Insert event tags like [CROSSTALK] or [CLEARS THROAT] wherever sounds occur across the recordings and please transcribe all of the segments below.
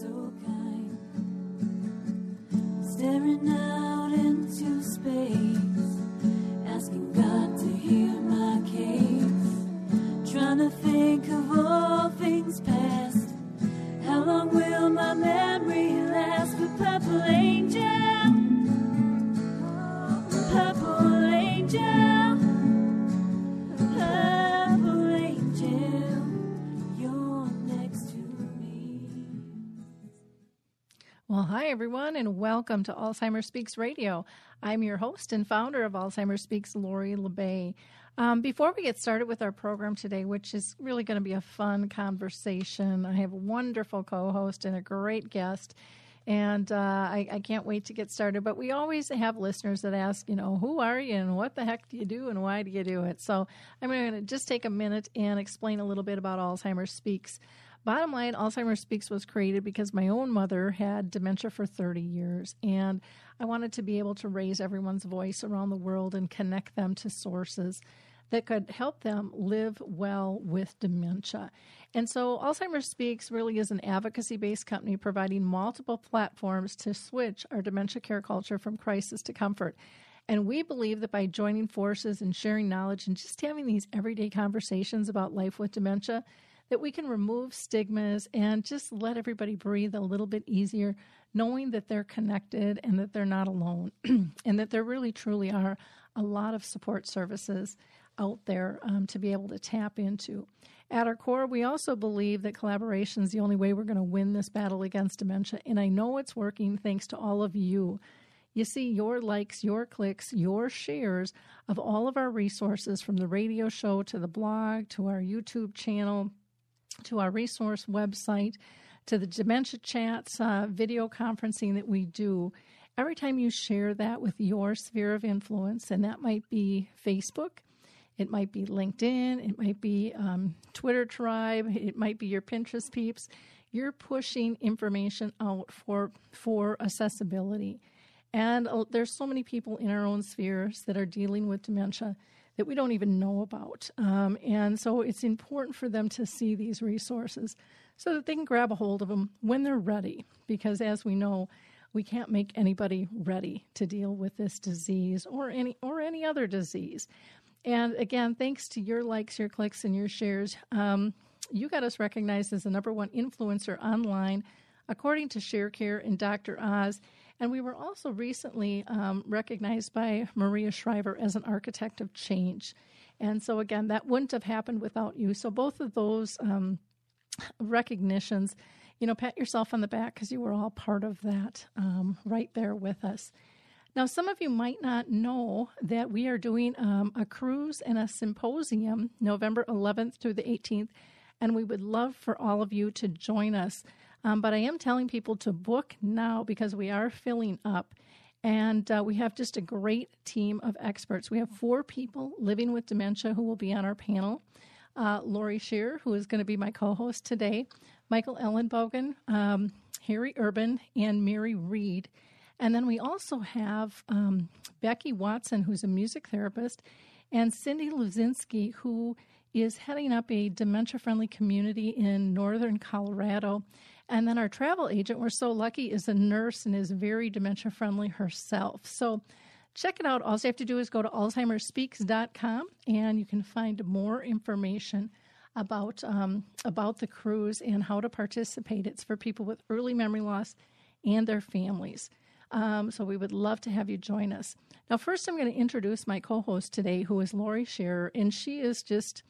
so kind. Staring out into space, asking God to hear my case. Trying to think of all things past. How long will my memory hi, everyone, and welcome to Alzheimer Speaks Radio. I'm your host and founder of Alzheimer Speaks, Lori La Bey. Um, before we get started with our program today, which is really going to be a fun conversation, I have a wonderful co host and a great guest. And uh, I, I can't wait to get started. But we always have listeners that ask, you know, who are you and what the heck do you do and why do you do it? So I'm going to just take a minute and explain a little bit about Alzheimer's Speaks. Bottom line, Alzheimer's Speaks was created because my own mother had dementia for 30 years, and I wanted to be able to raise everyone's voice around the world and connect them to sources that could help them live well with dementia. And so, Alzheimer's Speaks really is an advocacy based company providing multiple platforms to switch our dementia care culture from crisis to comfort. And we believe that by joining forces and sharing knowledge and just having these everyday conversations about life with dementia, that we can remove stigmas and just let everybody breathe a little bit easier, knowing that they're connected and that they're not alone, [CLEARS THROAT] and that there really truly are a lot of support services out there um, to be able to tap into. At our core, we also believe that collaboration is the only way we're going to win this battle against dementia, and I know it's working thanks to all of you. You see, your likes, your clicks, your shares of all of our resources from the radio show to the blog to our YouTube channel to our resource website, to the dementia chats, uh, video conferencing that we do. Every time you share that with your sphere of influence, and that might be Facebook, it might be LinkedIn, it might be um, Twitter Tribe, it might be your Pinterest peeps. You're pushing information out for for accessibility, and uh, there's so many people in our own spheres that are dealing with dementia that we don't even know about. Um, and so it's important for them to see these resources so that they can grab a hold of them when they're ready. Because as we know, we can't make anybody ready to deal with this disease or any or any other disease. And again, thanks to your likes, your clicks, and your shares, um, you got us recognized as the number one influencer online, according to ShareCare and Dr. Oz. And we were also recently um, recognized by Maria Shriver as an architect of change. And so, again, that wouldn't have happened without you. So, both of those um, recognitions, you know, pat yourself on the back because you were all part of that um, right there with us. Now, some of you might not know that we are doing um, a cruise and a symposium November 11th through the 18th, and we would love for all of you to join us. Um, but I am telling people to book now because we are filling up. And uh, we have just a great team of experts. We have four people living with dementia who will be on our panel. Uh, Lori Shear, who is going to be my co host today, Michael Ellenbogen, um, Harry Urban, and Mary Reed. And then we also have um, Becky Watson, who's a music therapist, and Cindy Luzinski, who is heading up a dementia friendly community in northern Colorado. And then our travel agent, we're so lucky, is a nurse and is very dementia friendly herself. So check it out. All you have to do is go to alzheimerspeaks.com and you can find more information about um, about the cruise and how to participate. It's for people with early memory loss and their families. Um, so we would love to have you join us. Now, first, I'm going to introduce my co-host today, who is Lori Scherrer, and she is just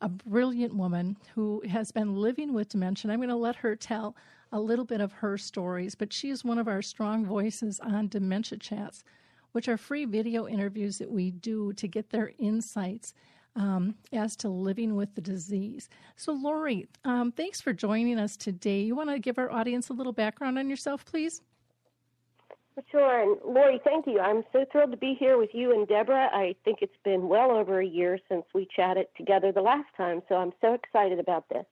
a brilliant woman who has been living with dementia. I'm going to let her tell a little bit of her stories, but she is one of our strong voices on Dementia Chats, which are free video interviews that we do to get their insights um, as to living with the disease. So, Lori, um, thanks for joining us today. You want to give our audience a little background on yourself, please? Sure. And Lori, thank you. I'm so thrilled to be here with you and Deborah. I think it's been well over a year since we chatted together the last time, so I'm so excited about this.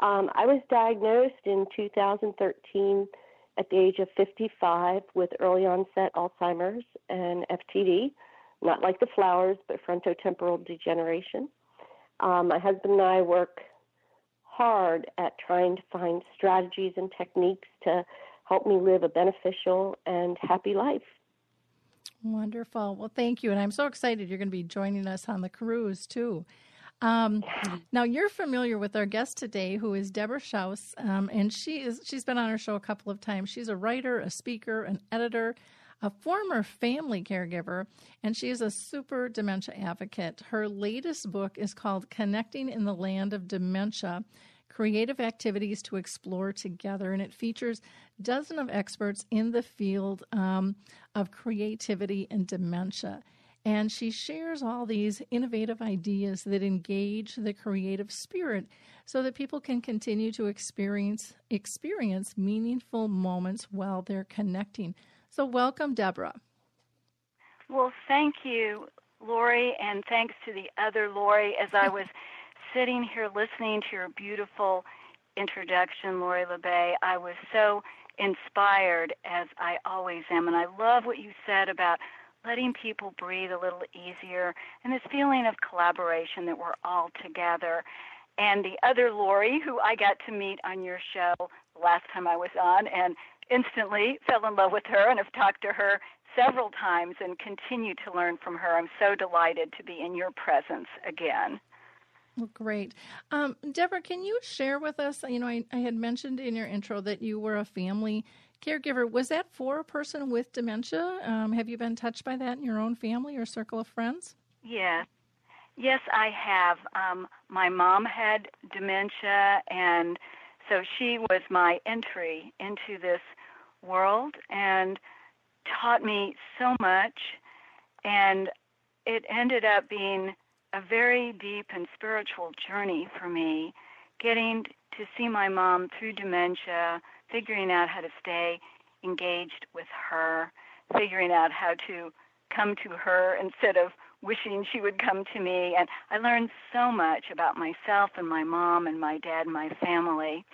Um, I was diagnosed in 2013 at the age of 55 with early onset Alzheimer's and FTD, not like the flowers, but frontotemporal degeneration. Um, my husband and I work hard at trying to find strategies and techniques to help me live a beneficial and happy life. Wonderful. Well, thank you. And I'm so excited you're going to be joining us on the cruise too. Um, [LAUGHS] now you're familiar with our guest today, who is Deborah Shouse, um, and she is she's been on our show a couple of times. She's a writer, a speaker, an editor, a former family caregiver, and she is a super dementia advocate. Her latest book is called Connecting in the Land of Dementia creative activities to explore together. And it features dozens of experts in the field um, of creativity and dementia. And she shares all these innovative ideas that engage the creative spirit so that people can continue to experience experience meaningful moments while they're connecting. So welcome, Deborah. Well, thank you, Lori, and thanks to the other Lori as I [LAUGHS] was sitting here listening to your beautiful introduction, Lori La Bey, I was so inspired, as I always am. And I love what you said about letting people breathe a little easier and this feeling of collaboration that we're all together. And the other Lori, who I got to meet on your show last time I was on, and instantly fell in love with her and have talked to her several times and continue to learn from her. I'm so delighted to be in your presence again. Well, great. Um, Deborah, can you share with us? You know, I, I had mentioned in your intro that you were a family caregiver. Was that for a person with dementia? Um, have you been touched by that in your own family or circle of friends? Yes. Yes, I have. Um, my mom had dementia, and so she was my entry into this world and taught me so much. And it ended up being a very deep and spiritual journey for me, getting to see my mom through dementia, figuring out how to stay engaged with her, figuring out how to come to her instead of wishing she would come to me. And I learned so much about myself and my mom and my dad and my family.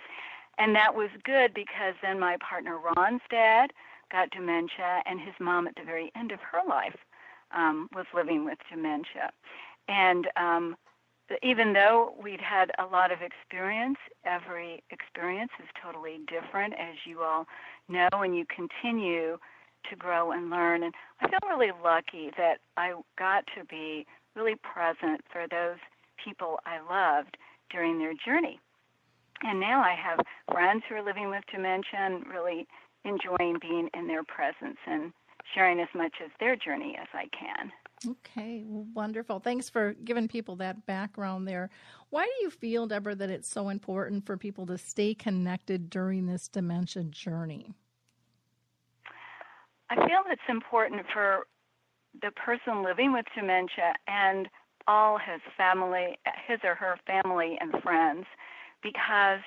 And that was good because then my partner Ron's dad got dementia, and his mom at the very end of her life um, was living with dementia. And um, even though we'd had a lot of experience, every experience is totally different, as you all know, and you continue to grow and learn. And I feel really lucky that I got to be really present for those people I loved during their journey. And now I have friends who are living with dementia really enjoying being in their presence and sharing as much of their journey as I can. Okay, wonderful. Thanks for giving people that background there. Why do you feel, Deborah, that it's so important for people to stay connected during this dementia journey? I feel it's important for the person living with dementia and all his family, his or her family and friends, because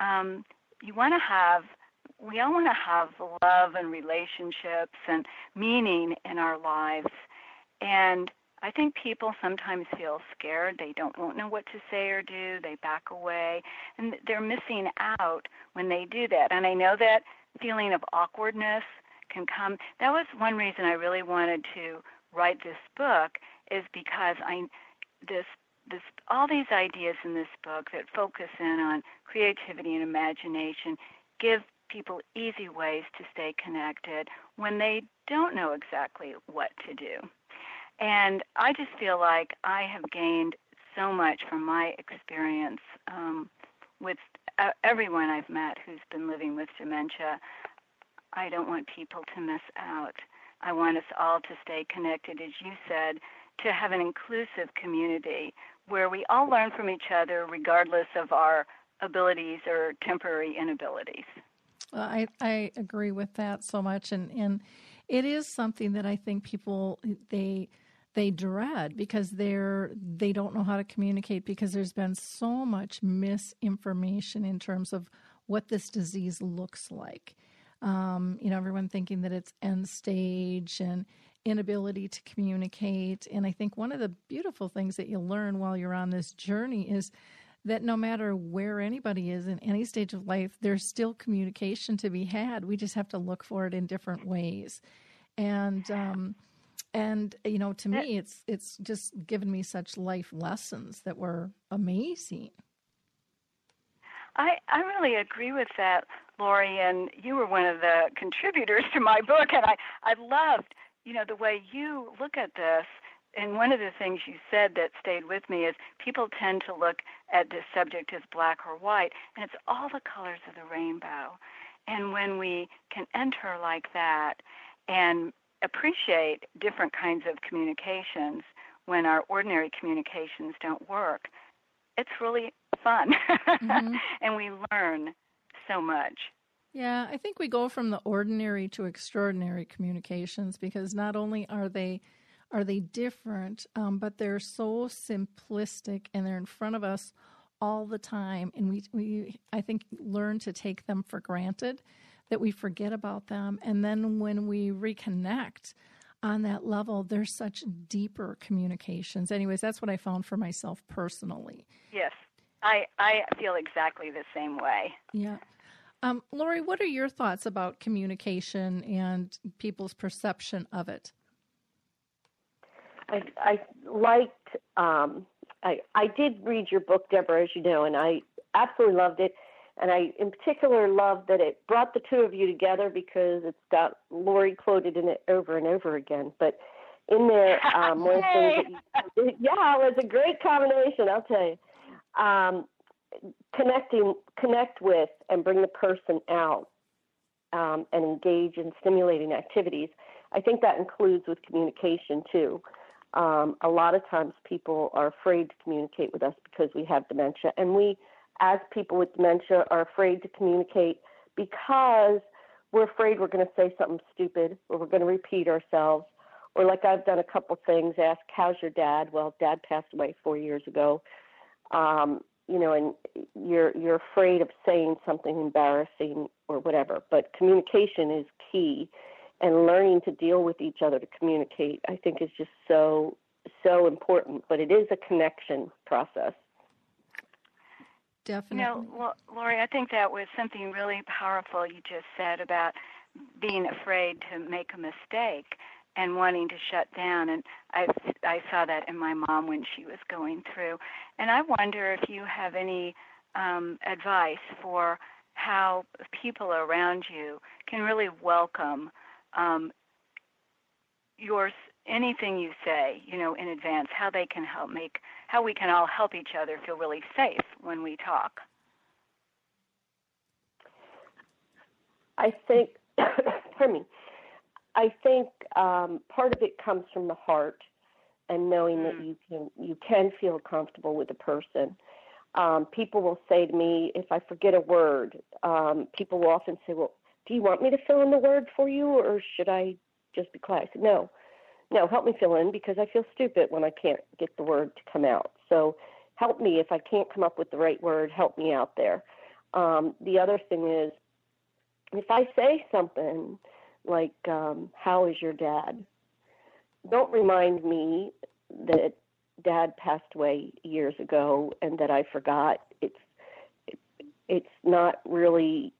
um, you want to have, we all want to have love and relationships and meaning in our lives. And I think people sometimes feel scared. They don't know what to say or do. They back away. And they're missing out when they do that. And I know that feeling of awkwardness can come. That was one reason I really wanted to write this book is because I this this all these ideas in this book that focus in on creativity and imagination give people easy ways to stay connected when they don't know exactly what to do. And I just feel like I have gained so much from my experience um, with uh, everyone I've met who's been living with dementia. I don't want people to miss out. I want us all to stay connected, as you said, to have an inclusive community where we all learn from each other regardless of our abilities or temporary inabilities. Well, I, I agree with that so much. And, and it is something that I think people, they, they dread because they're they don't know how to communicate because there's been so much misinformation in terms of what this disease looks like. Um, you know, everyone thinking that it's end stage and inability to communicate. And I think one of the beautiful things that you learn while you're on this journey is that no matter where anybody is in any stage of life, there's still communication to be had. We just have to look for it in different ways. And um, and you know to me eh. it's it's just given me such life lessons that were amazing I, I really agree with that, Lori, and you were one of the contributors to my book, and I, I loved, you know, the way you look at this. And one of the things you said that stayed with me is people tend to look at this subject as black or white, and it's all the colors of the rainbow. And when we can enter like that and appreciate different kinds of communications when our ordinary communications don't work, it's really fun. Mm-hmm. [LAUGHS] and we learn so much. Yeah, I think we go from the ordinary to extraordinary communications because not only are they are they different, um, but they're so simplistic and they're in front of us all the time, and we we I think learn to take them for granted, that we forget about them, and then when we reconnect on that level, there's such deeper communications. Anyways, that's what I found for myself personally. Yes, I I feel exactly the same way. Yeah. Um, Lori, what are your thoughts about communication and people's perception of it? I, I liked. Um, I I did read your book, Deborah, as you know, and I absolutely loved it. And I, in particular, love that it brought the two of you together because it's got Lori quoted in it over and over again. But in there, [LAUGHS] um, one things that you, [LAUGHS] yeah, it was a great combination. I'll tell you. Um, connecting, connect with, and bring the person out, um, and engage in stimulating activities. I think that includes with communication too. Um, a lot of times people are afraid to communicate with us because we have dementia, and we as people with dementia are afraid to communicate because we're afraid we're going to say something stupid or we're going to repeat ourselves. Or like I've done a couple things, ask, "How's your dad?" Well, dad passed away four years ago. Um, you know, and you're you're afraid of saying something embarrassing or whatever. But communication is key, and learning to deal with each other to communicate, I think, is just so so important. But it is a connection process. Definitely. You know, Lori, I think that was something really powerful you just said about being afraid to make a mistake and wanting to shut down and I I saw that in my mom when she was going through and I wonder if you have any um advice for how people around you can really welcome um your anything you say, you know, in advance, how they can help make, how we can all help each other feel really safe when we talk. I think, [COUGHS] pardon me, I think um, part of it comes from the heart and knowing mm. that you can you can feel comfortable with a person. Um, people will say to me if I forget a word. Um, people will often say, "Well, do you want me to fill in the word for you, or should I just be quiet?" I said, "No, no, help me fill in because I feel stupid when I can't get the word to come out. So help me if I can't come up with the right word, help me out there. Um, the other thing is, if I say something like, um, How is your dad? Don't remind me that dad passed away years ago and that I forgot. It's it's not really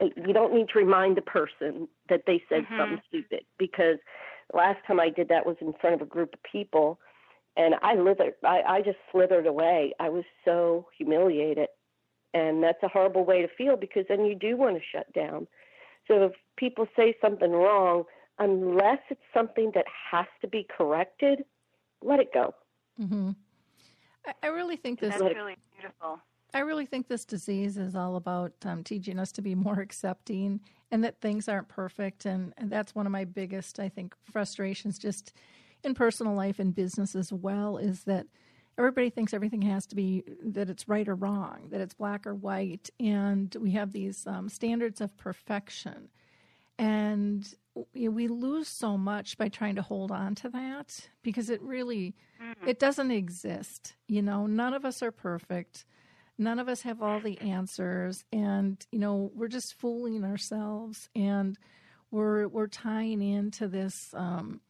you don't need to remind the person that they said mm-hmm. something stupid because last time I did that was in front of a group of people, and I slithered. I, I just slithered away. I was so humiliated, and that's a horrible way to feel because then you do want to shut down. So if people say something wrong, unless it's something that has to be corrected, let it go. Mm-hmm. I, I really think this. That's really beautiful. I really think this disease is all about um, teaching us to be more accepting and that things aren't perfect. And, and that's one of my biggest, I think, frustrations just in personal life and business as well is that everybody thinks everything has to be that it's right or wrong, that it's black or white. And we have these um, standards of perfection. And we lose so much by trying to hold on to that because it really mm-hmm. it doesn't exist you know none of us are perfect none of us have all the answers and you know we're just fooling ourselves and we're we're tying into this um,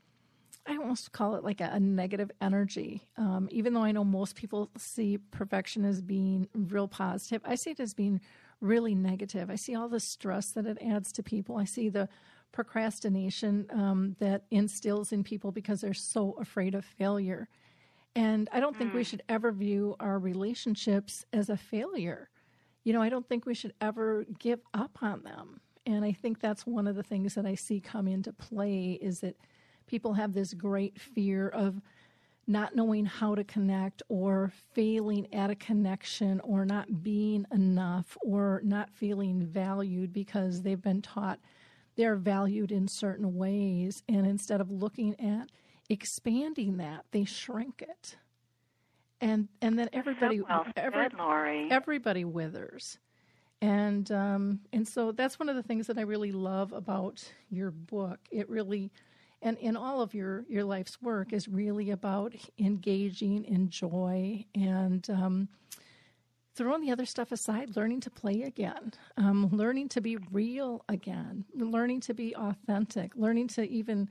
I almost call it like a, a negative energy. Um, even though I know most people see perfection as being real positive, I see it as being really negative. I see all the stress that it adds to people. I see the procrastination um, that instills in people because they're so afraid of failure. And I don't think we mm. should ever view our relationships as a failure. you know, I don't think we should ever give up on them. And I think that's one of the things that I see come into play is that people have this great fear of not knowing how to connect or failing at a connection or not being enough or not feeling valued because they've been taught they're valued in certain ways. And instead of looking at expanding that, they shrink it. And and then everybody well every, said, everybody withers. And um, and so that's one of the things that I really love about your book. It really and in all of your your life's work is really about engaging in joy and um, throwing the other stuff aside, learning to play again, um, learning to be real again, learning to be authentic, learning to even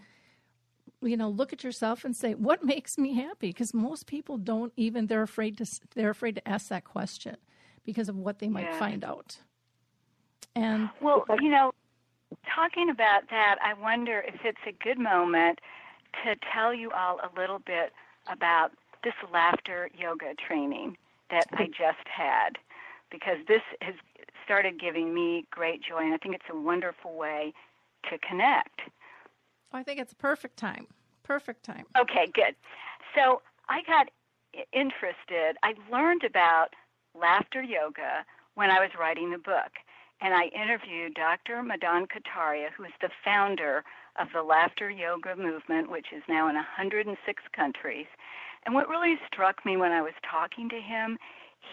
you know look at yourself and say what [LAUGHS] makes me happy? Because most people don't even they're afraid to they're afraid to ask that question because of what they might yeah. find out. And well you know talking about that i wonder if it's a good moment to tell you all a little bit about this laughter yoga training that i just had. Because this has started giving me great joy and i think it's a wonderful way to connect I think it's perfect time. Perfect time. Okay, good. So I got interested. I learned about laughter yoga when I was writing the book. And I interviewed Dr. Madan Kataria, who is the founder of the laughter yoga movement, which is now in 106 countries. And what really struck me when I was talking to him,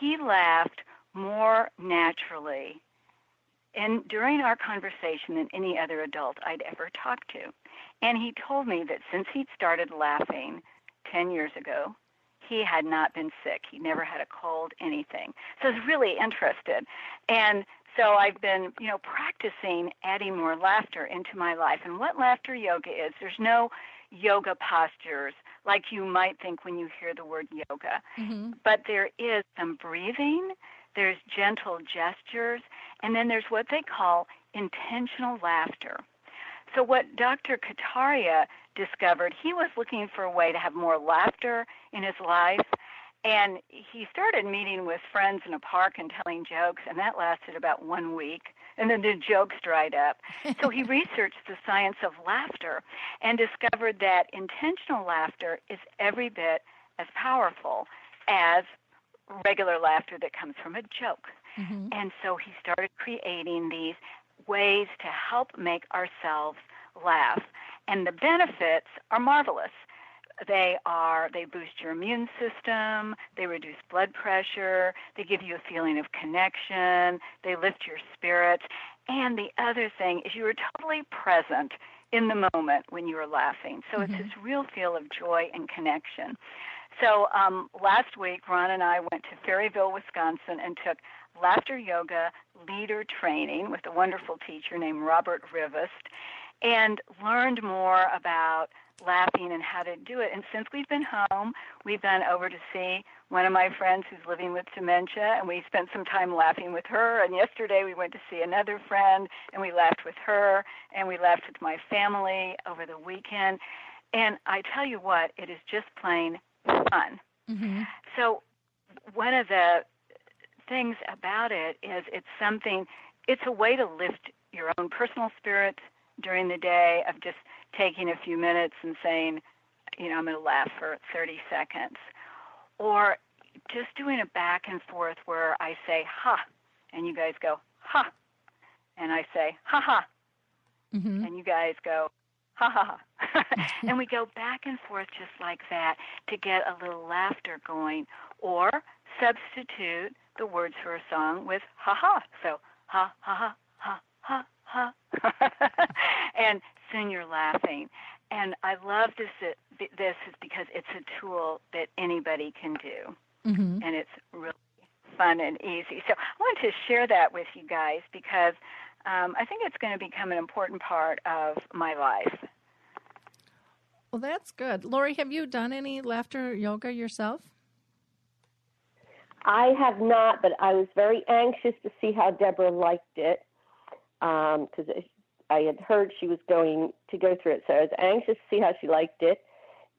he laughed more naturally and during our conversation than any other adult I'd ever talked to. And he told me that since he'd started laughing 10 years ago, he had not been sick. He never had a cold, anything. So I was really interested. And so I've been, you know, practicing adding more laughter into my life. And what laughter yoga is, there's no yoga postures like you might think when you hear the word yoga. Mm-hmm. But there is some breathing, there's gentle gestures, and then there's what they call intentional laughter. So, what Dr. Kataria discovered, he was looking for a way to have more laughter in his life. And he started meeting with friends in a park and telling jokes, and that lasted about one week. And then the jokes dried up. [LAUGHS] so he researched the science of laughter and discovered that intentional laughter is every bit as powerful as regular laughter that comes from a joke. Mm-hmm. And so he started creating these ways to help make ourselves laugh. And the benefits are marvelous. They are they boost your immune system, they reduce blood pressure, they give you a feeling of connection, they lift your spirits. And the other thing is you are totally present in the moment when you are laughing. So Mm-hmm. it's this real feel of joy and connection. So um, last week, Ron and I went to Ferryville, Wisconsin, and took laughter yoga leader training with a wonderful teacher named Robert Rivest and learned more about laughing and how to do it. And since we've been home, we've gone over to see one of my friends who's living with dementia, and we spent some time laughing with her. And yesterday we went to see another friend, and we laughed with her, and we laughed with my family over the weekend. And I tell you what, it is just plain fun. Mm-hmm. So, one of the things about it is it's something, it's a way to lift your own personal spirits during the day of just taking a few minutes and saying, you know, I'm going to laugh for 30 seconds. Or just doing a back and forth where I say, ha, and you guys go, ha, and I say, ha ha, Mm-hmm. and you guys go, ha ha ha. [LAUGHS] and we go back and forth just like that to get a little laughter going. Or substitute the words for a song with ha ha. So ha ha ha ha ha ha. [LAUGHS] and soon you're laughing. And I love this this is because it's a tool that anybody can do. Mm-hmm. And it's really fun and easy. So I wanted to share that with you guys because um, I think it's going to become an important part of my life. Well, that's good. Lori, have you done any laughter yoga yourself? I have not, but I was very anxious to see how Deborah liked it because I had heard she was going to go through it. So I was anxious to see how she liked it,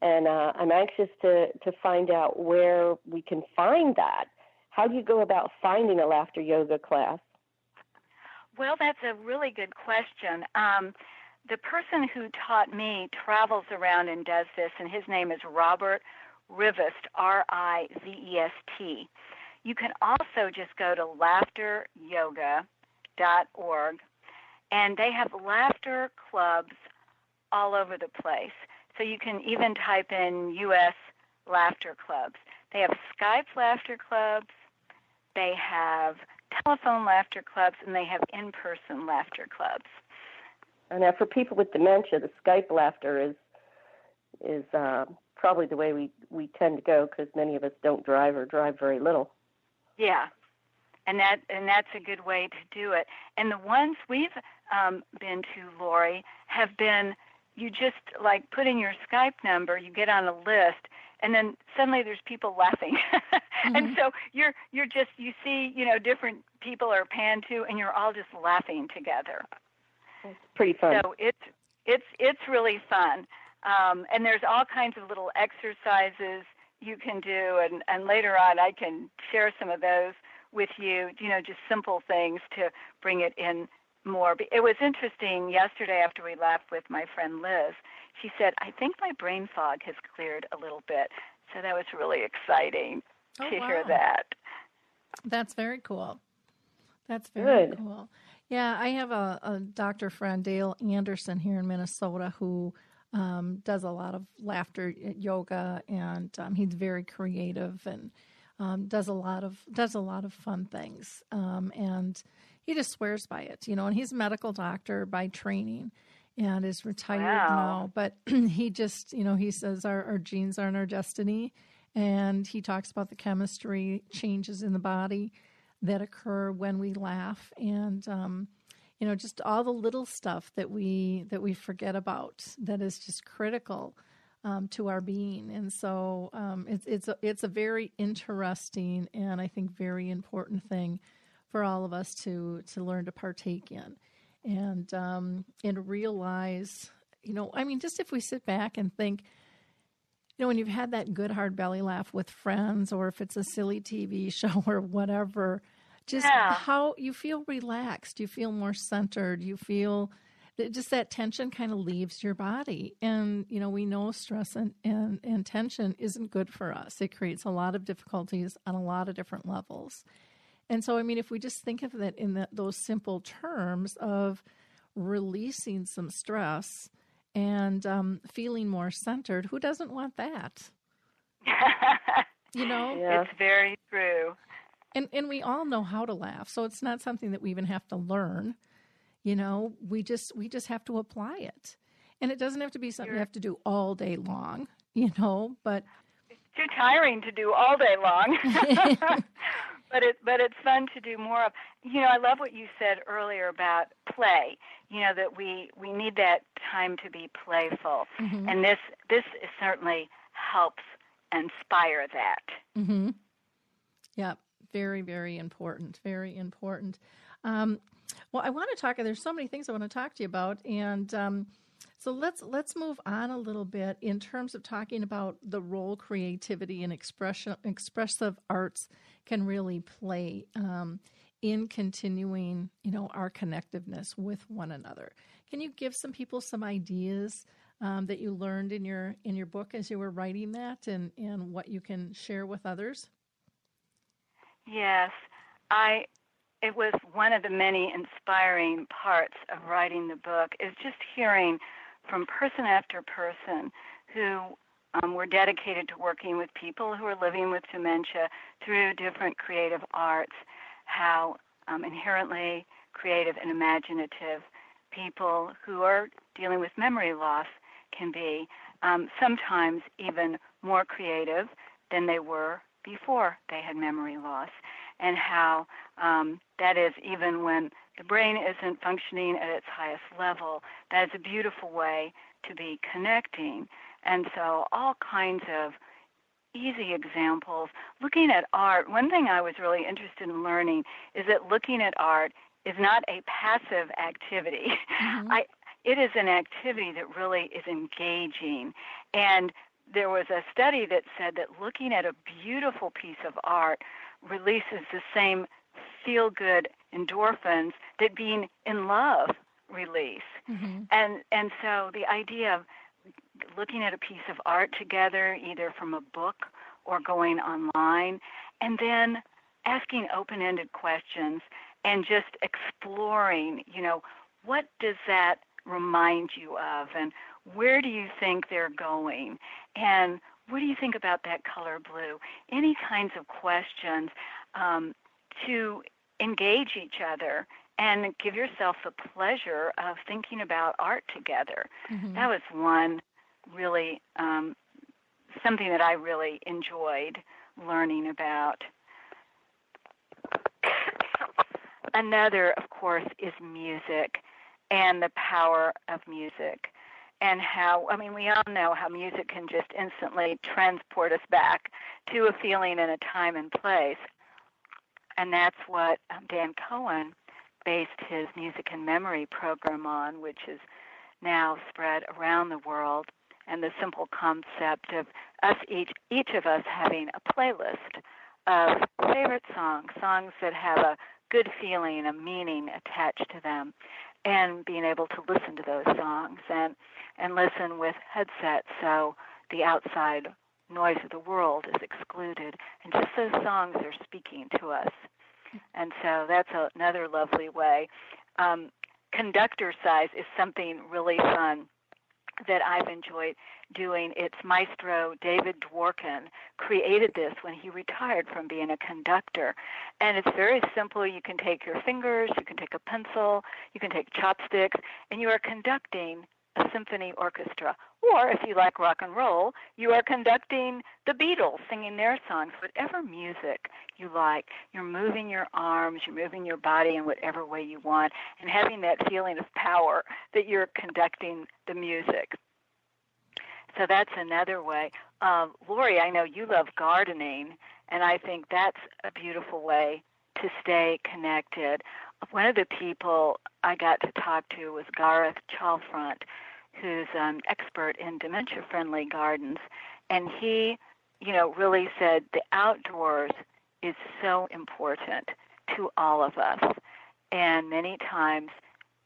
and uh, I'm anxious to to find out where we can find that. how do you go about finding a laughter yoga class? Well, that's a really good question. Um, the person who taught me travels around and does this, and his name is Robert Rivest, R I V E S T. You can also just go to laughteryoga.org, and they have laughter clubs all over the place. So you can even type in U.S. laughter clubs. They have Skype laughter clubs, they have telephone laughter clubs, and they have in person laughter clubs. And now, for people with dementia, the Skype laughter is is uh, probably the way we we tend to go because many of us don't drive or drive very little. Yeah, and that and that's a good way to do it. And the ones we've um, been to, Lori, have been you just like put in your Skype number, you get on a list, and then suddenly there's people laughing, [LAUGHS] mm-hmm. and so you're you're just you see you know different people are panned to, and you're all just laughing together. It's pretty fun. So it's it's it's really fun, um, and there's all kinds of little exercises you can do, and and later on I can share some of those with you. You know, just simple things to bring it in more. It was interesting yesterday after we left with my friend Liz. She said, "I think my brain fog has cleared a little bit." So that was really exciting oh, to wow. hear that. That's very cool. That's very Good. cool. Yeah, I have a, a doctor friend, Dale Anderson, here in Minnesota, who um, does a lot of laughter yoga, and um, he's very creative and um, does a lot of does a lot of fun things. Um, and he just swears by it, you know. And he's a medical doctor by training, and is retired Wow. now. But [CLEARS THROAT] he just, you know, he says our, our genes aren't our destiny, and he talks about the chemistry changes in the body that occur when we laugh, and um, you know, just all the little stuff that we that we forget about that is just critical. Um, to our being, and so um, it's it's a, it's a very interesting and I think very important thing for all of us to to learn to partake in and um, and realize you know i mean just if we sit back and think you know when you've had that good hard belly laugh with friends or if it's a silly tv [LAUGHS] show or whatever just Yeah. how you feel relaxed you feel more centered you feel that just that tension kind of leaves your body and you know we know stress and, and, and tension isn't good for us it creates a lot of difficulties on a lot of different levels and so, I mean, if we just think of it in the, those simple terms of releasing some stress and um, feeling more centered, who doesn't want that? [LAUGHS] You know, Yeah. It's very true. And and we all know how to laugh, so it's not something that we even have to learn. You know, we just we just have to apply it, and it doesn't have to be something you have to do all day long. You know, but it's too tiring to do all day long. [LAUGHS] [LAUGHS] but it but it's fun to do more of. You know, I love what you said earlier about play. You know that we we need that time to be playful, Mhm. and this this is certainly helps inspire that. Mm-hmm. Yeah, very, very important. Very important. Um, well, I want to talk. There's so many things I want to talk to you about, and um, so let's let's move on a little bit in terms of talking about the role creativity and expression expressive arts can really play um, in continuing, you know, our connectiveness with one another. Can you give some people some ideas um, that you learned in your in your book as you were writing that, and and what you can share with others? Yes, I. It was one of the many inspiring parts of writing the book is just hearing from person after person who um, were dedicated to working with people who are living with dementia through different creative arts, how um, inherently creative and imaginative people who are dealing with memory loss can be, um, sometimes even more creative than they were before they had memory loss, and how um, that is even when the brain isn't functioning at its highest level. That is a beautiful way to be connecting. And so, all kinds of easy examples. Looking at art, one thing I was really interested in learning is that looking at art is not a passive activity. [LAUGHS] I, it is an activity that really is engaging. And there was a study that said that looking at a beautiful piece of art releases the same feel good endorphins that being in love release. Mm-hmm. And and so the idea of looking at a piece of art together, either from a book or going online, and then asking open-ended questions and just exploring, you know, what does that remind you of and where do you think they're going? And what do you think about that color blue? Any kinds of questions um, to engage each other and give yourself the pleasure of thinking about art together. Mm-hmm. that was one really um, something that i really enjoyed learning about. Another of course is music and the power of music and how I mean we all know how music can just instantly transport us back to a feeling in a time and place. And that's what um, Dan Cohen based his music and memory program on, which is now spread around the world. And the simple concept of us each each of us having a playlist of favorite songs, songs that have a good feeling, a meaning attached to them and being able to listen to those songs and and listen with headsets so the outside noise of the world is excluded. And just those songs are speaking to us. And so that's a, another lovely way. Um, conductor size is something really fun that I've enjoyed doing. It's Maestro David Dworkin created this when he retired from being a conductor. And it's very simple. You can take your fingers, you can take a pencil, you can take chopsticks, and you are conducting a symphony orchestra. Or if you like rock and roll, you are conducting the Beatles singing their songs, whatever music you like. You're moving your arms, you're moving your body in whatever way you want, and having that feeling of power that you're conducting the music. So that's another way. Um, Lori, I know you love gardening, and I think that's a beautiful way to stay connected. One of the people I got to talk to was Garuth Chalfont, who's an expert in dementia friendly gardens. And he, you know, really said the outdoors is so important to all of us. And many times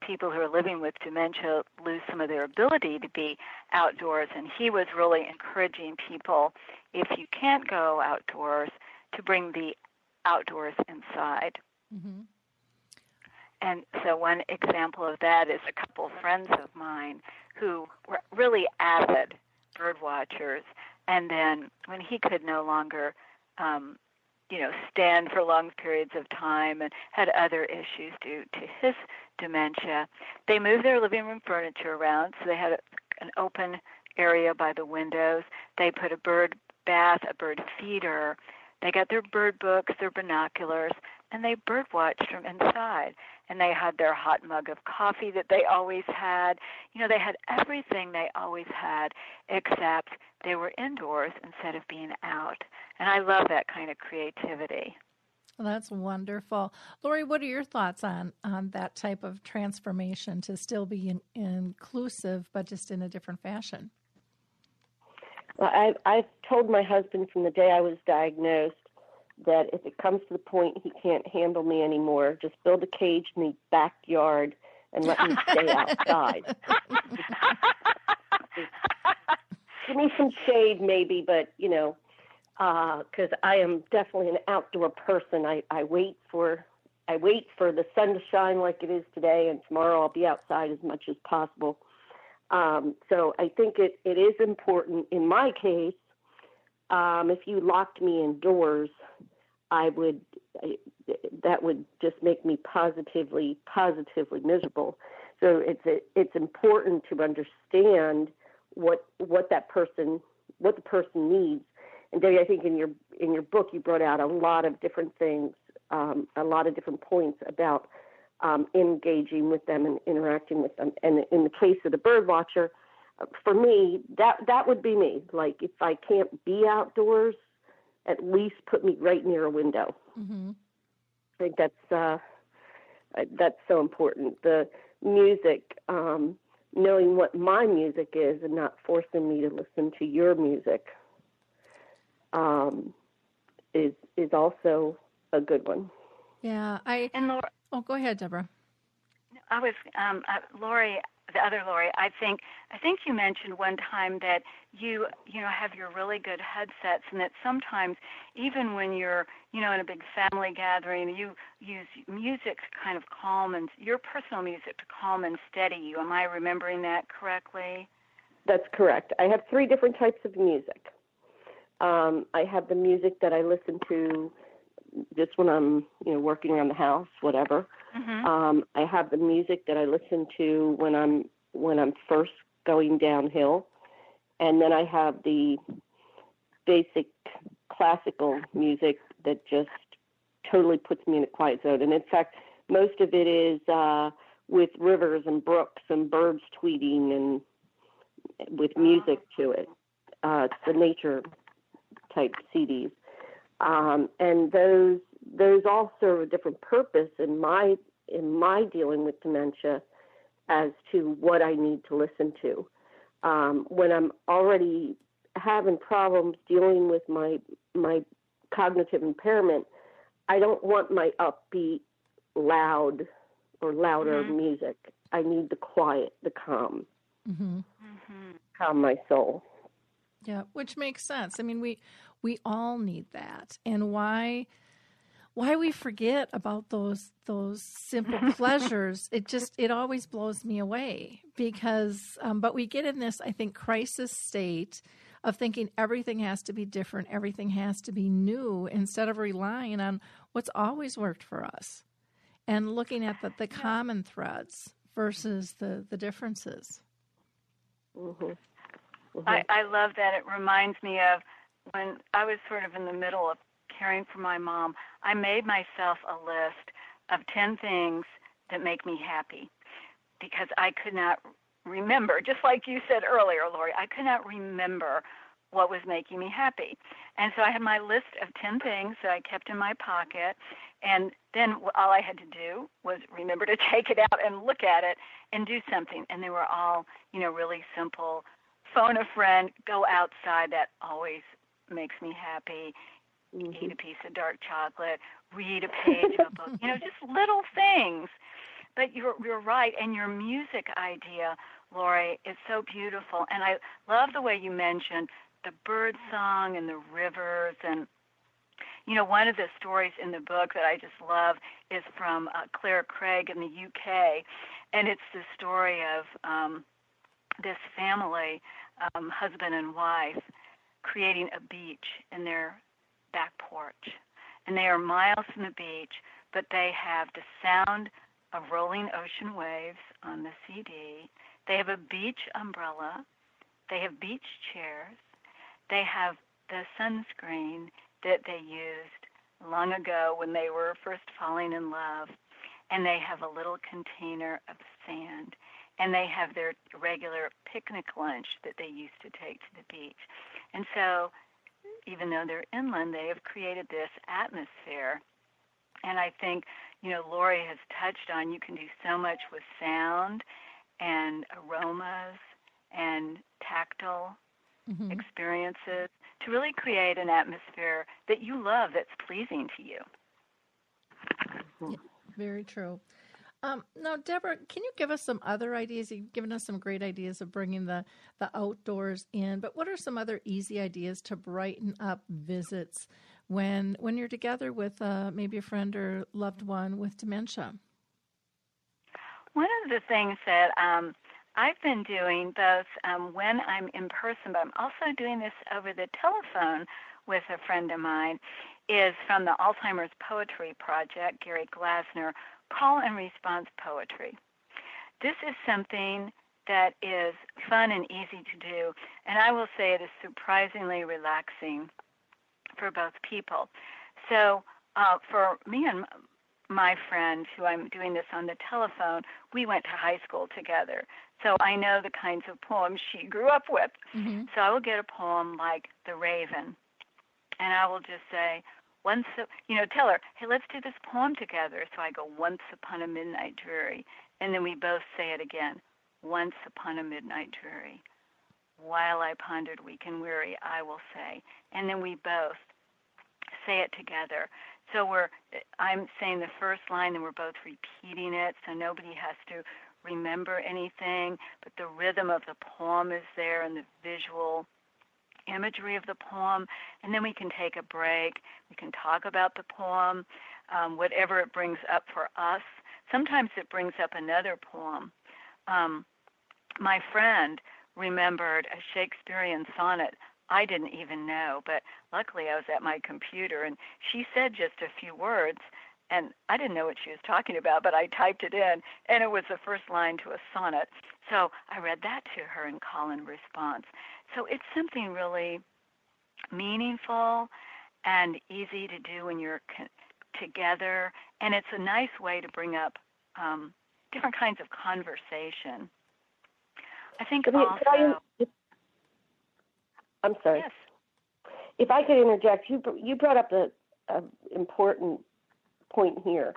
people who are living with dementia lose some of their ability to be outdoors. And he was really encouraging people, if you can't go outdoors, to bring the outdoors inside. Mm-hmm. And so, one example of that is a couple friends of mine who were really avid bird watchers. And then, when he could no longer, um, you know, stand for long periods of time and had other issues due to his dementia, they moved their living room furniture around. So they had a, an open area by the windows. They put a bird bath, a bird feeder. They got their bird books, their binoculars, and they bird watched from inside and they had their hot mug of coffee that they always had. You know, they had everything they always had, except they were indoors instead of being out. And I love that kind of creativity. Well, that's wonderful. Lori, what are your thoughts on, on that type of transformation to still be in, inclusive, but just in a different fashion? I, I've told my husband from the day I was diagnosed that if it comes to the point he can't handle me anymore, just build a cage in the backyard and let me stay outside. Give me some shade, maybe, but you know, because uh, I am definitely an outdoor person. I, I wait for I wait for the sun to shine like it is today, and tomorrow I'll be outside as much as possible. Um, so I think it, it is important in my case um, if you locked me indoors, I would that would just make me positively positively miserable. So it's a, it's important to understand what what that person what the person needs. And Debbie, I think in your in your book you brought out a lot of different things, um, a lot of different points about um, engaging with them and interacting with them. And in the case of the bird watcher, for me, that that would be me. Like if I can't be outdoors, at least put me right near a window. Mm-hmm. I think that's uh, that's so important. The music, um, knowing what my music is, and not forcing me to listen to your music, um, is is also a good one. Yeah, I And Laura, oh, go ahead, Deborah. I was um, uh, Lori, the other Lori. I think I think you mentioned one time that you you know have your really good headsets, and that sometimes even when you're you know in a big family gathering, you use music to kind of calm and your personal music to calm and steady you. Am I remembering that correctly? That's correct. I have three different types of music. Um, I have the music that I listen to just when I'm, you know, working around the house, whatever. Mm-hmm. Um, I have the music that I listen to when I'm when I'm first going downhill, and then I have the basic classical music that just totally puts me in a quiet zone. And in fact, most of it is uh, with rivers and brooks and birds tweeting and with music to it. Uh, it's the nature type CDs, um, and those those all serve a different purpose in my in my dealing with dementia as to what I need to listen to. Um, when I'm already having problems dealing with my my cognitive impairment, I don't want my upbeat, loud, or louder Mhm. music. I need the quiet, the calm, Mm-hmm. Mm-hmm. calm my soul. Yeah, which makes sense. I mean, we we all need that, and why why we forget about those those simple [LAUGHS] pleasures? It just it always blows me away because, um, but we get in this I think crisis state of thinking everything has to be different, everything has to be new, instead of relying on what's always worked for us, and looking at the, the common threads versus the the differences. hmm I, I love that. It reminds me of when I was sort of in the middle of caring for my mom. I made myself a list of 10 things that make me happy because I could not remember, just like you said earlier, Lori, I could not remember what was making me happy. And so I had my list of 10 things that I kept in my pocket. And then all I had to do was remember to [LAUGHS] take it out and look at it and do something. And they were all, you know, really simple phone a friend, go outside. That always makes me happy. Eat a piece of dark chocolate, read a page of a book. You know, [LAUGHS] just little things. But you're you're right, and your music idea, Lori, is so beautiful. And I love the way you mentioned the bird song and the rivers and you know, one of the stories in the book that I just love is from uh, Claire Craig in the UK, and it's the story of um, this family, um, husband and wife, creating a beach in their back porch. And they are miles from the beach, but they have the sound of rolling ocean waves on the CD. They have a beach umbrella. They have beach chairs. They have the sunscreen that they used long ago when they were first falling in love. And they have a little container of sand and they have their regular picnic lunch that they used to take to the beach. And so, even though they're inland, they have created this atmosphere. And I think, you know, Lori has touched on you can do so much with sound and aromas and tactile Mhm. experiences to really create an atmosphere that you love that's pleasing to you. Very true. Um, now, Deborah, can you give us some other ideas? You've given us some great ideas of bringing the, the outdoors in, but what are some other easy ideas to brighten up visits when when you're together with uh, maybe a friend or loved one with dementia? One of the things that um, I've been doing both um, when I'm in person, but I'm also doing this over the telephone with a friend of mine, is from the Alzheimer's Poetry Project, Gary Glazner, call and response poetry. This is something that is fun and easy to do, and I will say it is surprisingly relaxing for both people. So, uh, for me and my friend, who I'm doing this on the telephone, we went to high school together. So I know the kinds of poems she grew up with. Mm-hmm. So I will get a poem like The Raven, and I will just say, once, you know, tell her, hey, let's do this poem together. So I go, once upon a midnight dreary, and then we both say it again, once upon a midnight dreary. While I pondered weak and weary, I will say, and then we both say it together. So we're I'm saying the first line and we're both repeating it so nobody has to remember anything, but the rhythm of the poem is there and the visual imagery of the poem, and then we can take a break. We can talk about the poem, um, whatever it brings up for us. Sometimes it brings up another poem. Um, my friend remembered a Shakespearean sonnet I didn't even know, but luckily I was at my computer and she said just a few words and I didn't know what she was talking about, but I typed it in and it was the first line to a sonnet. So I read that to her in call in response. So it's something really meaningful and easy to do when you're con- together, and it's a nice way to bring up um, different kinds of conversation. I think Could also. I- I'm sorry. yes. If I could interject, you you brought up a, a important point here.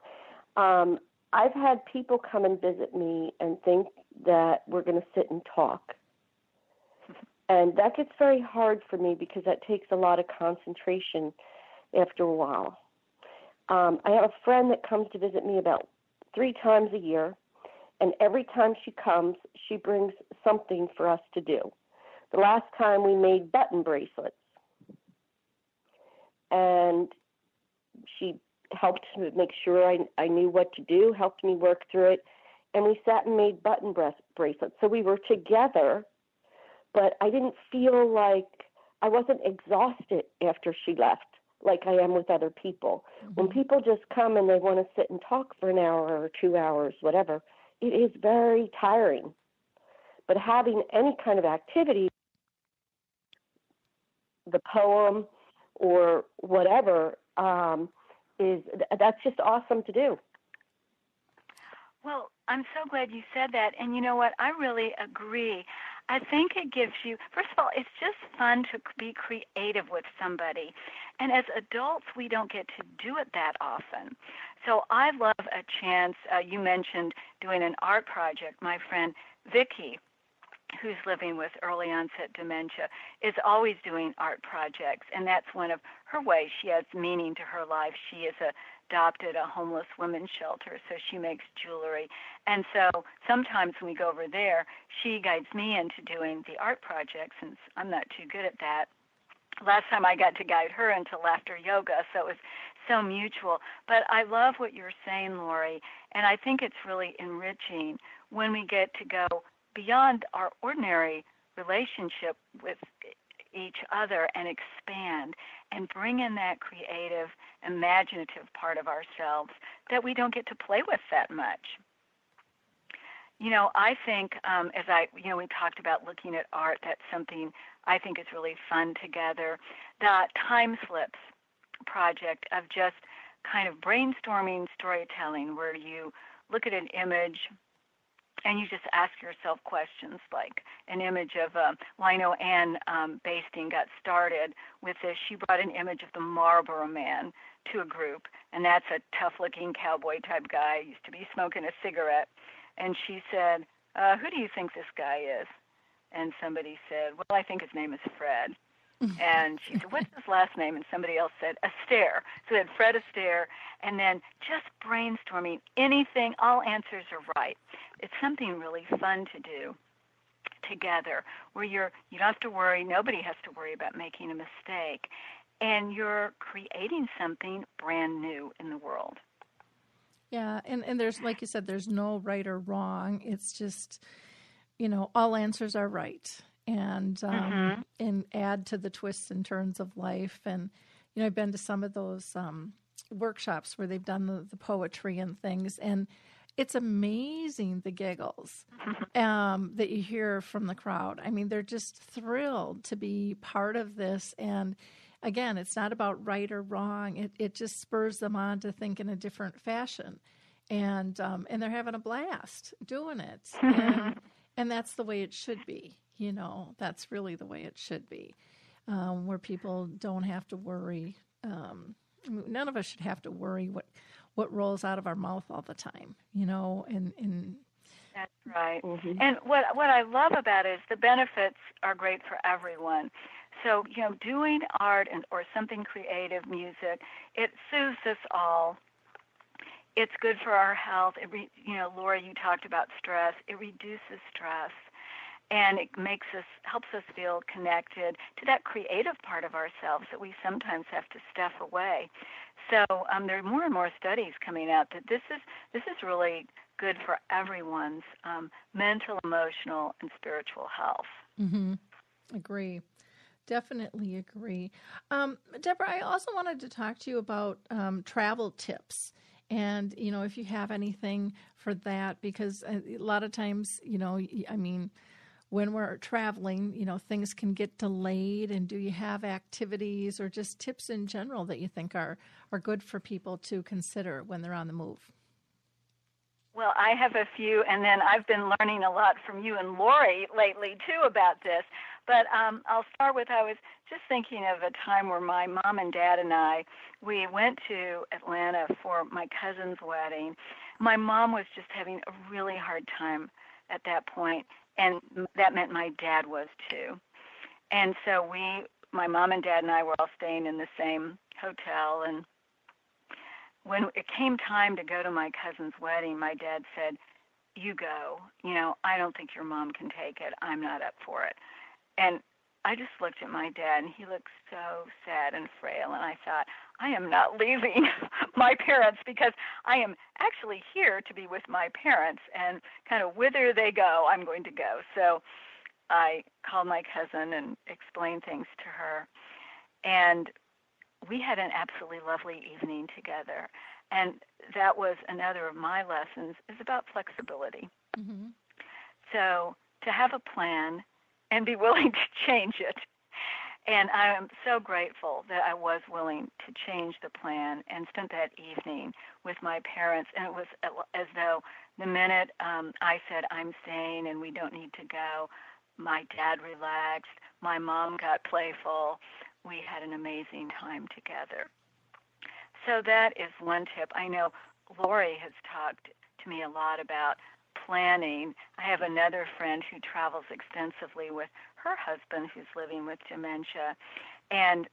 Um, I've had people come and visit me and think that we're going to sit and talk. And that gets very hard for me because that takes a lot of concentration after a while. Um, I have a friend that comes to visit me about three times a year, and every time she comes, she brings something for us to do. The last time we made button bracelets, and she helped make sure I, I knew what to do, helped me work through it, and we sat and made button breast bracelets. So we were together, but I didn't feel like I wasn't exhausted after she left like I am with other people. When people just come and they want to sit and talk for an hour or two hours, whatever, it is very tiring. But having any kind of activity, the poem or whatever, um, is that's just awesome to do. Well, I'm so glad you said that. And you know what? I really agree. I think it gives you, first of all, it's just fun to be creative with somebody. And as adults, we don't get to do it that often. So I love a chance. Uh, you mentioned doing an art project. My friend Vicki, who's living with early onset dementia, is always doing art projects. And that's one of her ways she adds meaning to her life. She a adopted a homeless women's shelter, so she makes jewelry. And so sometimes when we go over there, she guides me into doing the art project since I'm not too good at that. Last time I got to guide her into laughter yoga, so it was so mutual. But I love what you're saying, Lori, and I think it's really enriching when we get to go beyond our ordinary relationship with each other and expand and bring in that creative, imaginative part of ourselves that we don't get to play with that much. You know, I think um, as I, you know, we talked about looking at art. That's something I think is really fun together. The time slips project of just kind of brainstorming storytelling, where you look at an image and you just ask yourself questions like an image of uh, well, I know Anne um, Basting got started with this. She brought an image of the Marlboro Man to a group, and that's a tough-looking cowboy type guy. Used to be smoking a cigarette, and she said, uh, "Who do you think this guy is?" And somebody said, "Well, I think his name is Fred." [LAUGHS] and she said, "What's his last name?" And somebody else said, "Astaire." So then Fred Astaire, and then just brainstorming anything. All answers are right. It's something really fun to do together, where you're you don't have to worry. Nobody has to worry about making a mistake, and you're creating something brand new in the world. Yeah, and, and there's like you said, there's no right or wrong. It's just, you know, all answers are right, and um, Mhm. and add to the twists and turns of life. And you know, I've been to some of those um, workshops where they've done the, the poetry and things, and it's amazing the giggles um, that you hear from the crowd. I mean, they're just thrilled to be part of this. And again, it's not about right or wrong. It it just spurs them on to think in a different fashion, and um, and they're having a blast doing it. [LAUGHS] And, and that's the way it should be. You know, that's really the way it should be, um, where people don't have to worry. Um, none of us should have to worry what what rolls out of our mouth all the time. You know, and and That's right. Mhm. And what what I love about it is the benefits are great for everyone. So, you know, doing art and or something creative, music, it soothes us all. It's good for our health. It re, you know, Laura, you talked about stress. It reduces stress and it makes us helps us feel connected to that creative part of ourselves that we sometimes have to stuff away. So um, there are more and more studies coming out that this is this is really good for everyone's um, mental, emotional, and spiritual health. Mm-hmm. Agree. Definitely agree. Um, Deborah, I also wanted to talk to you about um, travel tips. And, you know, if you have anything for that, because uh, a lot of times, you know, I mean, when we're traveling, you know, things can get delayed. And do you have activities or just tips in general that you think are, are good for people to consider when they're on the move? Well, I have a few, and then I've been learning a lot from you and Lori lately too about this. But um, I'll start with I was just thinking of a time where my mom and dad and I we went to Atlanta for my cousin's wedding. My mom was just having a really hard time at that point, and that meant my dad was too. And so we, my mom and dad and I, were all staying in the same hotel, and when it came time to go to my cousin's wedding, my dad said, "You go. You know, I don't think your mom can take it. I'm not up for it." And I just looked at my dad, and he looked so sad and frail, and I thought, I am not leaving [LAUGHS] my parents because I am actually here to be with my parents, and kind of whither they go, I'm going to go. So I called my cousin and explained things to her, and we had an absolutely lovely evening together. And that was another of my lessons is about flexibility. Mm-hmm. So to have a plan and be [LAUGHS] willing to change it. And I am so grateful that I was willing to change the plan and spent that evening with my parents. And it was as though the minute um, I said, I'm staying and we don't need to go, my dad relaxed, my mom got playful. We had an amazing time together. So that is one tip. I know Lori has talked to me a lot about planning. I have another friend who travels extensively with her husband who's living with dementia. And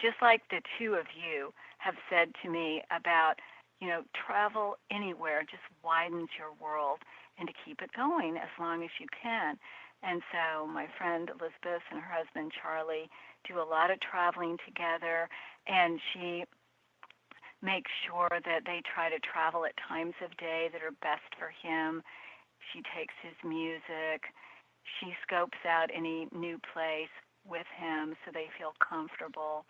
just like the two of you have said to me about, you know, travel anywhere just widens your world and to keep it going as long as you can. And so my friend Elizabeth and her husband Charlie do a lot of traveling together and she make sure that they try to travel at times of day that are best for him. She takes his music. She scopes out any new place with him so they feel comfortable.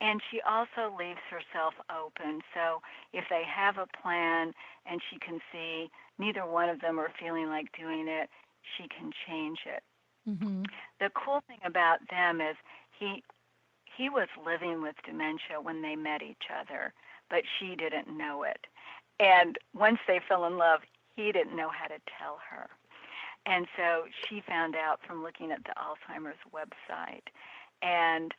And she also leaves herself open. So if they have a plan and she can see neither one of them are feeling like doing it, she can change it. Mm-hmm. The cool thing about them is he he was living with dementia when they met each other but she didn't know it. And once they fell in love, he didn't know how to tell her. And so she found out from looking at the Alzheimer's website. And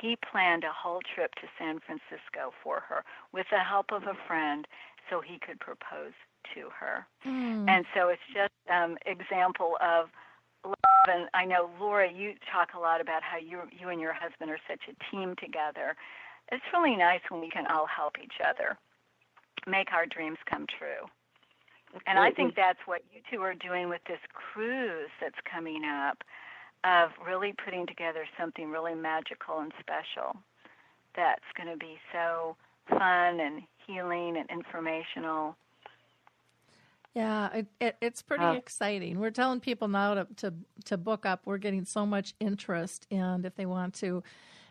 he planned a whole trip to San Francisco for her with the help of a friend so he could propose to her. Mm. And so it's just um example of love and I know Laura you talk a lot about how you you and your husband are such a team together it's really nice when we can all help each other make our dreams come true. And I think that's what you two are doing with this cruise that's coming up of really putting together something really magical and special that's going to be so fun and healing and informational. Yeah, it, it, it's pretty uh, exciting. We're telling people now to, to to book up. We're getting so much interest, and if they want to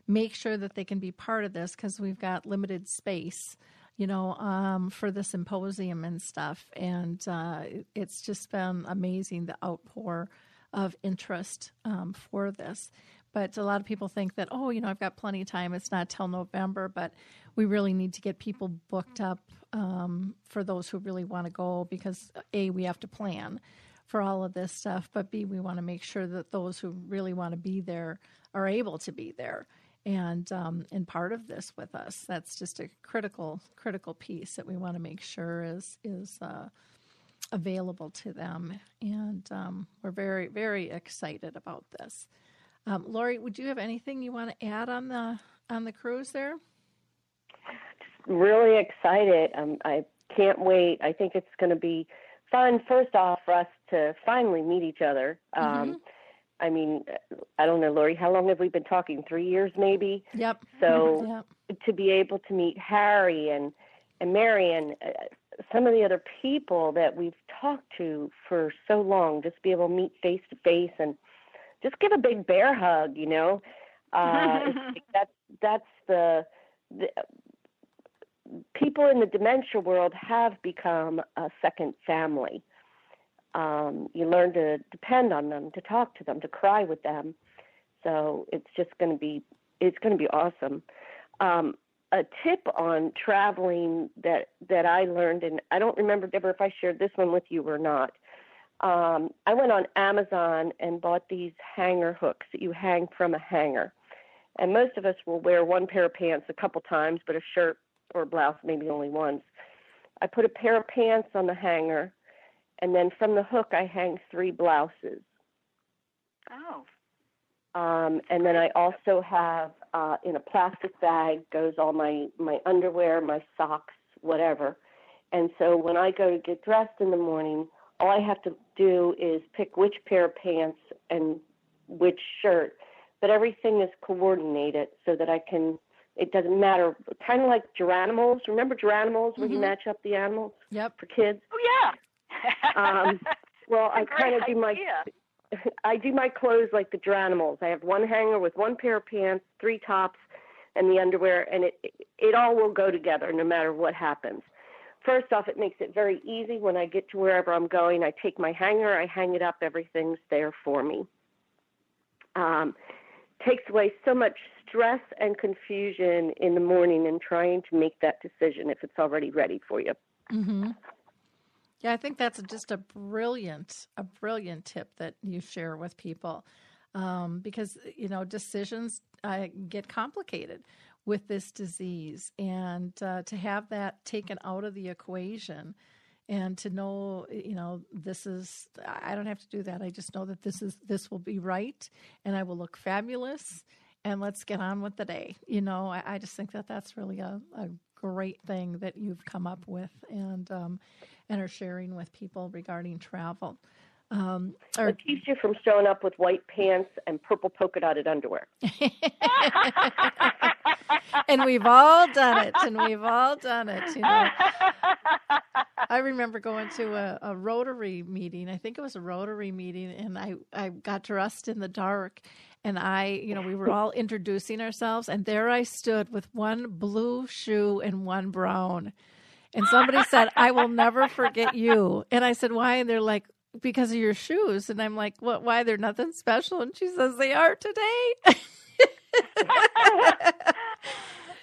make sure that they can be part of this because we've got limited space you know, um, for the symposium and stuff. And uh, it's just been amazing the outpour of interest um, for this. But a lot of people think that, oh, you know, I've got plenty of time. It's not till November, but we really need to get people booked up um, for those who really want to go because A, we have to plan for all of this stuff, but B, we want to make sure that those who really want to be there are able to be there and um, and part of this with us. That's just a critical critical piece that we want to make sure is is uh, available to them, and um, we're very very excited about this. Um, Lori, would you have anything you want to add on the on the cruise there? Really excited. Um, I can't wait. I think it's going to be fun. First off, for us to finally meet each other. Um, Mm-hmm. I mean, I don't know, Lori. How long have we been talking? Three years, maybe. Yep. So [LAUGHS] Yep. to be able to meet Harry and and Mary and uh, some of the other people that we've talked to for so long, just be able to meet face to face and just give a big bear hug, you know. Uh, [LAUGHS] that's that's the, the people in the dementia world have become a second family. Um, you learn to depend on them, to talk to them, to cry with them. So it's just going to be it's going to be awesome. Um, a tip on traveling that that I learned, and I don't remember Deborah if I shared this one with you or not. Um, I went on Amazon and bought these hanger hooks that you hang from a hanger. And most of us will wear one pair of pants a couple times, but a shirt or blouse maybe only once. I put a pair of pants on the hanger, and then from the hook I hang three blouses. Oh, Um, and then I also have uh, in a plastic bag goes all my my underwear, my socks, whatever. And so when I go to get dressed in the morning, all I have to do is pick which pair of pants and which shirt, but everything is coordinated so that I can. It doesn't matter. Kind of like Garanimals. Remember Garanimals, where you match up the animals Yep. for kids? oh yeah. Um, [LAUGHS] Well, I kind of do my. [LAUGHS] I do my clothes like the Garanimals. I have one hanger with one pair of pants, three tops, and the underwear, and it it all will go together no matter what happens. First off, it makes it very easy when I get to wherever I'm going. I take my hanger, I hang it up, everything's there for me. Um, takes away so much stress and confusion in the morning in trying to make that decision if it's already ready for you. hmm Yeah, I think that's just a brilliant, a brilliant tip that you share with people, um, because you know decisions uh, get complicated with this disease, and uh, to have that taken out of the equation, and to know, you know, this is I don't have to do that. I just know that this is this will be right, and I will look fabulous, and let's get on with the day. You know, I, I just think that that's really a, a great thing that you've come up with, and um, and are sharing with people regarding travel. Um, or, It keeps you from showing up with white pants and purple polka dotted underwear. [LAUGHS] and we've all done it, and we've all done it. You know, I remember going to a, a Rotary meeting. I think it was a Rotary meeting, and I I got dressed in the dark, and I, you know, we were all introducing ourselves, and there I stood with one blue shoe and one brown. And somebody said, I will never forget you. And I said, Why? And they're like, Because of your shoes. And I'm like, What? Why? They're nothing special. And she says, They are today.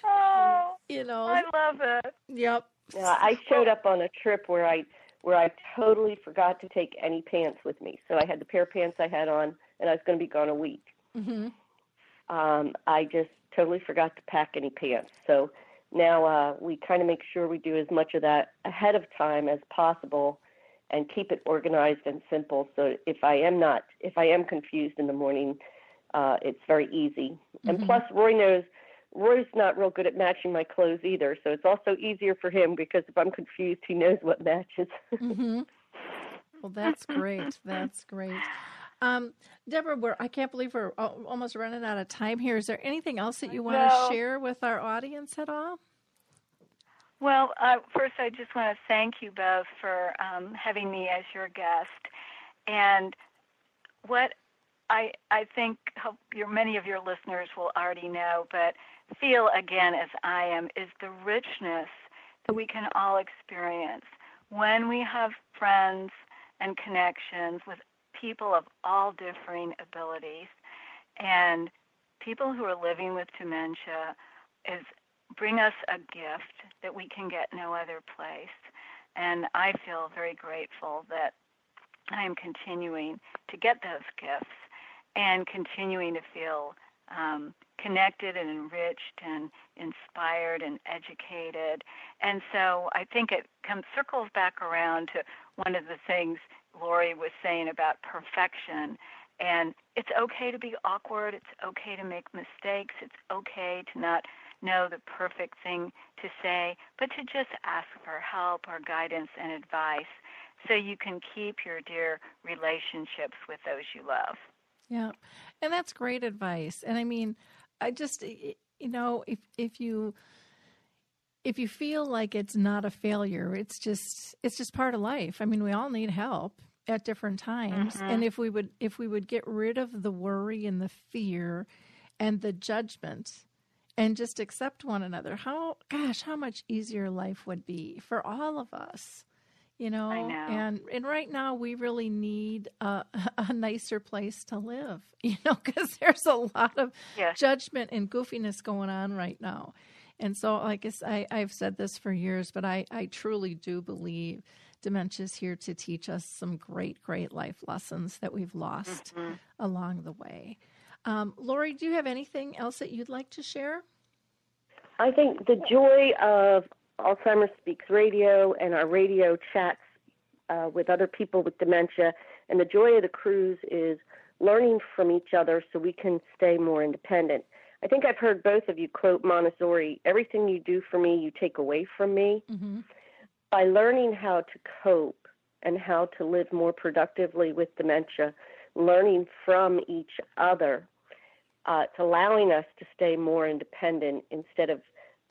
oh, [LAUGHS] you know, I love it. yep. Yeah, I showed up on a trip where I where I totally forgot to take any pants with me. So I had the pair of pants I had on, and I was going to be gone a week. hmm Um, I just totally forgot to pack any pants. So now uh, we kind of make sure we do as much of that ahead of time as possible, and keep it organized and simple. So if I am not, if I am confused in the morning, uh, it's very easy. And Mhm. plus, Roy knows. Roy's not real good at matching my clothes either, so it's also easier for him because if I'm confused, he knows what matches. hmm Well, that's [LAUGHS] great. That's great. Um, Deborah, we're, I can't believe we're almost running out of time here. Is there anything else that you want No. to share with our audience at all? Well, uh, first, I just want to thank you both for um, having me as your guest. And what I I think hope your many of your listeners will already know, but feel again as I am, is the richness that we can all experience when we have friends and connections with people of all differing abilities and people who are living with dementia is bring us a gift that we can get no other place. And I feel very grateful that I am continuing to get those gifts and continuing to feel um, connected and enriched and inspired and educated. And so I think it comes circles back around to one of the things Lori was saying about perfection. And it's okay to be awkward. It's okay to make mistakes. It's okay to not know the perfect thing to say, but to just ask for help or guidance and advice so you can keep your dear relationships with those you love. Yeah. And that's great advice. And I mean, I just you know, if if you if you feel like it's not a failure, it's just it's just part of life. I mean, we all need help at different times. Mm-hmm. And if we would if we would get rid of the worry and the fear and the judgment and just accept one another, how gosh, how much easier life would be for all of us you know, know, and and right now we really need a, [LAUGHS] a nicer place to live [LAUGHS] you know because there's a lot of yes. judgment and goofiness going on right now and so like I, i've said this for years but i i truly do believe dementia is here to teach us some great great life lessons that we've lost mm-hmm. along the way um, lori do you have anything else that you'd like to share i think the joy of Alzheimer's Speaks Radio and our radio chats uh, with other people with dementia. And the joy of the cruise is learning from each other so we can stay more independent. I think I've heard both of you quote Montessori everything you do for me, you take away from me. Mm-hmm. By learning how to cope and how to live more productively with dementia, learning from each other, uh, it's allowing us to stay more independent instead of,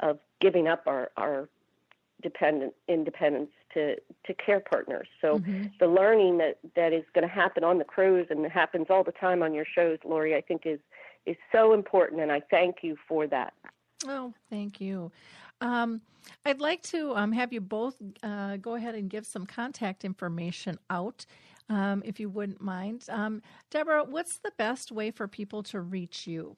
of giving up our, our dependent independence to to care partners. So mm-hmm. the learning that that is going to happen on the cruise and happens all the time on your shows, Lori, I think is is so important, and I thank you for that. Oh, thank you. Um, I'd like to um, have you both uh, go ahead and give some contact information out, um, if you wouldn't mind. Um, Deborah, what's the best way for people to reach you?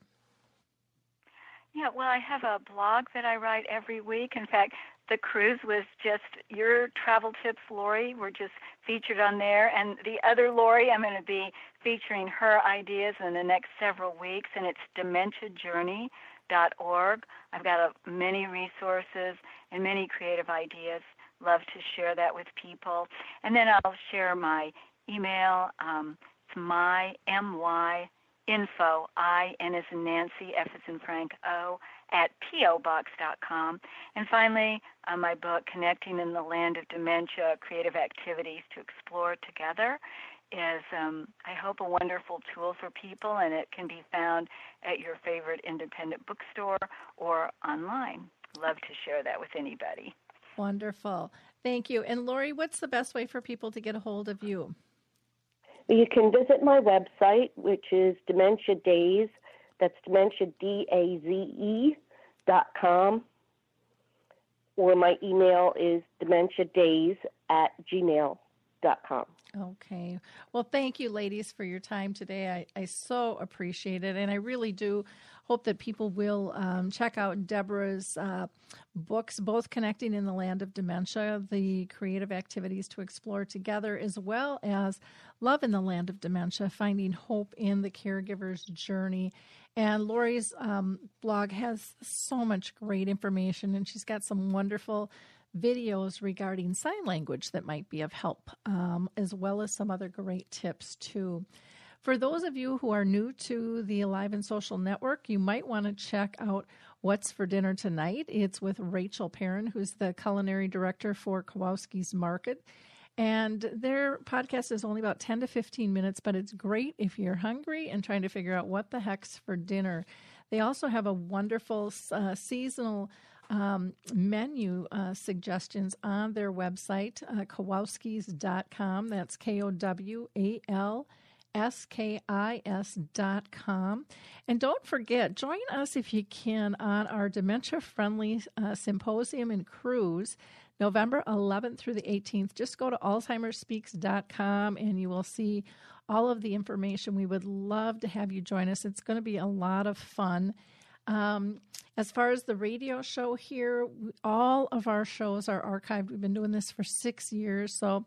Yeah, well, I have a blog that I write every week. In fact, the cruise was just your travel tips, Lori, were just featured on there. And the other Lori, I'm going to be featuring her ideas in the next several weeks, and it's dementiajourney.org. I've got a, many resources and many creative ideas. Love to share that with people. And then I'll share my email. Um, it's my, M-Y, info, I, N as in Nancy, F as in Frank, O, at pobox.com. And finally, uh, my book, Connecting in the Land of Dementia Creative Activities to Explore Together, is, um, I hope, a wonderful tool for people, and it can be found at your favorite independent bookstore or online. Love to share that with anybody. Wonderful. Thank you. And Lori, what's the best way for people to get a hold of you? You can visit my website, which is Dementia Daze. That's Dementia D A Z E dot com. Or my email is dementiadaze at gmail dot com. Okay. Well, thank you, ladies, for your time today. I, I so appreciate it. And I really do hope that people will um, check out Deborah's uh, books, both Connecting in the Land of Dementia, the creative activities to explore together, as well as Love in the Land of Dementia, Finding Hope in the Caregiver's Journey. And Lori's um, blog has so much great information, and she's got some wonderful videos regarding sign language that might be of help, um, as well as some other great tips, too. For those of you who are new to the Alive and Social Network, you might want to check out What's for Dinner Tonight. It's with Rachel Perrin, who's the culinary director for Kowalski's Market. And their podcast is only about 10 to 15 minutes, but it's great if you're hungry and trying to figure out what the heck's for dinner. They also have a wonderful uh, seasonal um, menu uh, suggestions on their website, uh, kowalskis.com. That's K O W A L S-K-I-S dot com. And don't forget, join us if you can on our dementia-friendly uh, symposium and cruise, November 11th through the 18th. Just go to alzheimersspeaks.com and you will see all of the information. We would love to have you join us. It's going to be a lot of fun. Um, as far as the radio show here, all of our shows are archived. We've been doing this for six years, so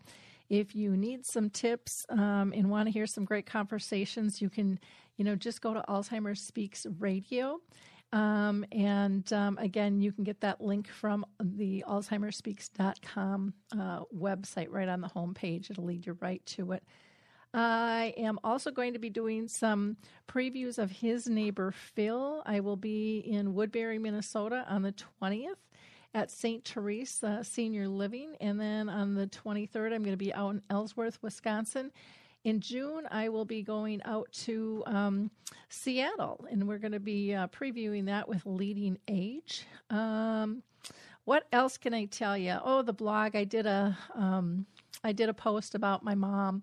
if you need some tips um, and want to hear some great conversations, you can, you know, just go to Alzheimer's Speaks Radio. Um, and um, again, you can get that link from the AlzheimersSpeaks.com uh, website right on the homepage. It'll lead you right to it. I am also going to be doing some previews of his neighbor Phil. I will be in Woodbury, Minnesota on the 20th at St. Therese Senior Living. And then on the 23rd, I'm going to be out in Ellsworth, Wisconsin. In June, I will be going out to um, Seattle, and we're going to be uh, previewing that with LeadingAge. Um, what else can I tell you? Oh, the blog. I did a um, I did a post about my mom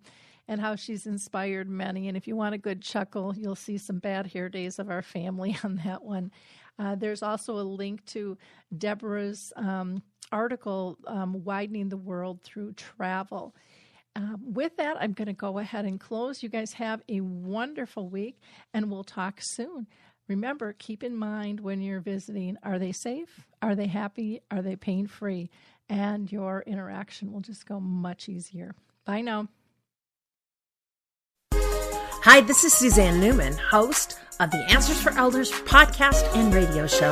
and how she's inspired many. And if you want a good chuckle, you'll see some bad hair days of our family [LAUGHS] on that one. Uh, there's also a link to Deborah's um, article, um, Widening the World Through Travel. Um, with that, I'm going to go ahead and close. You guys have a wonderful week, and we'll talk soon. Remember, keep in mind when you're visiting are they safe? Are they happy? Are they pain free? And your interaction will just go much easier. Bye now. Hi, this is Suzanne Newman, host of the Answers for Elders podcast and radio show.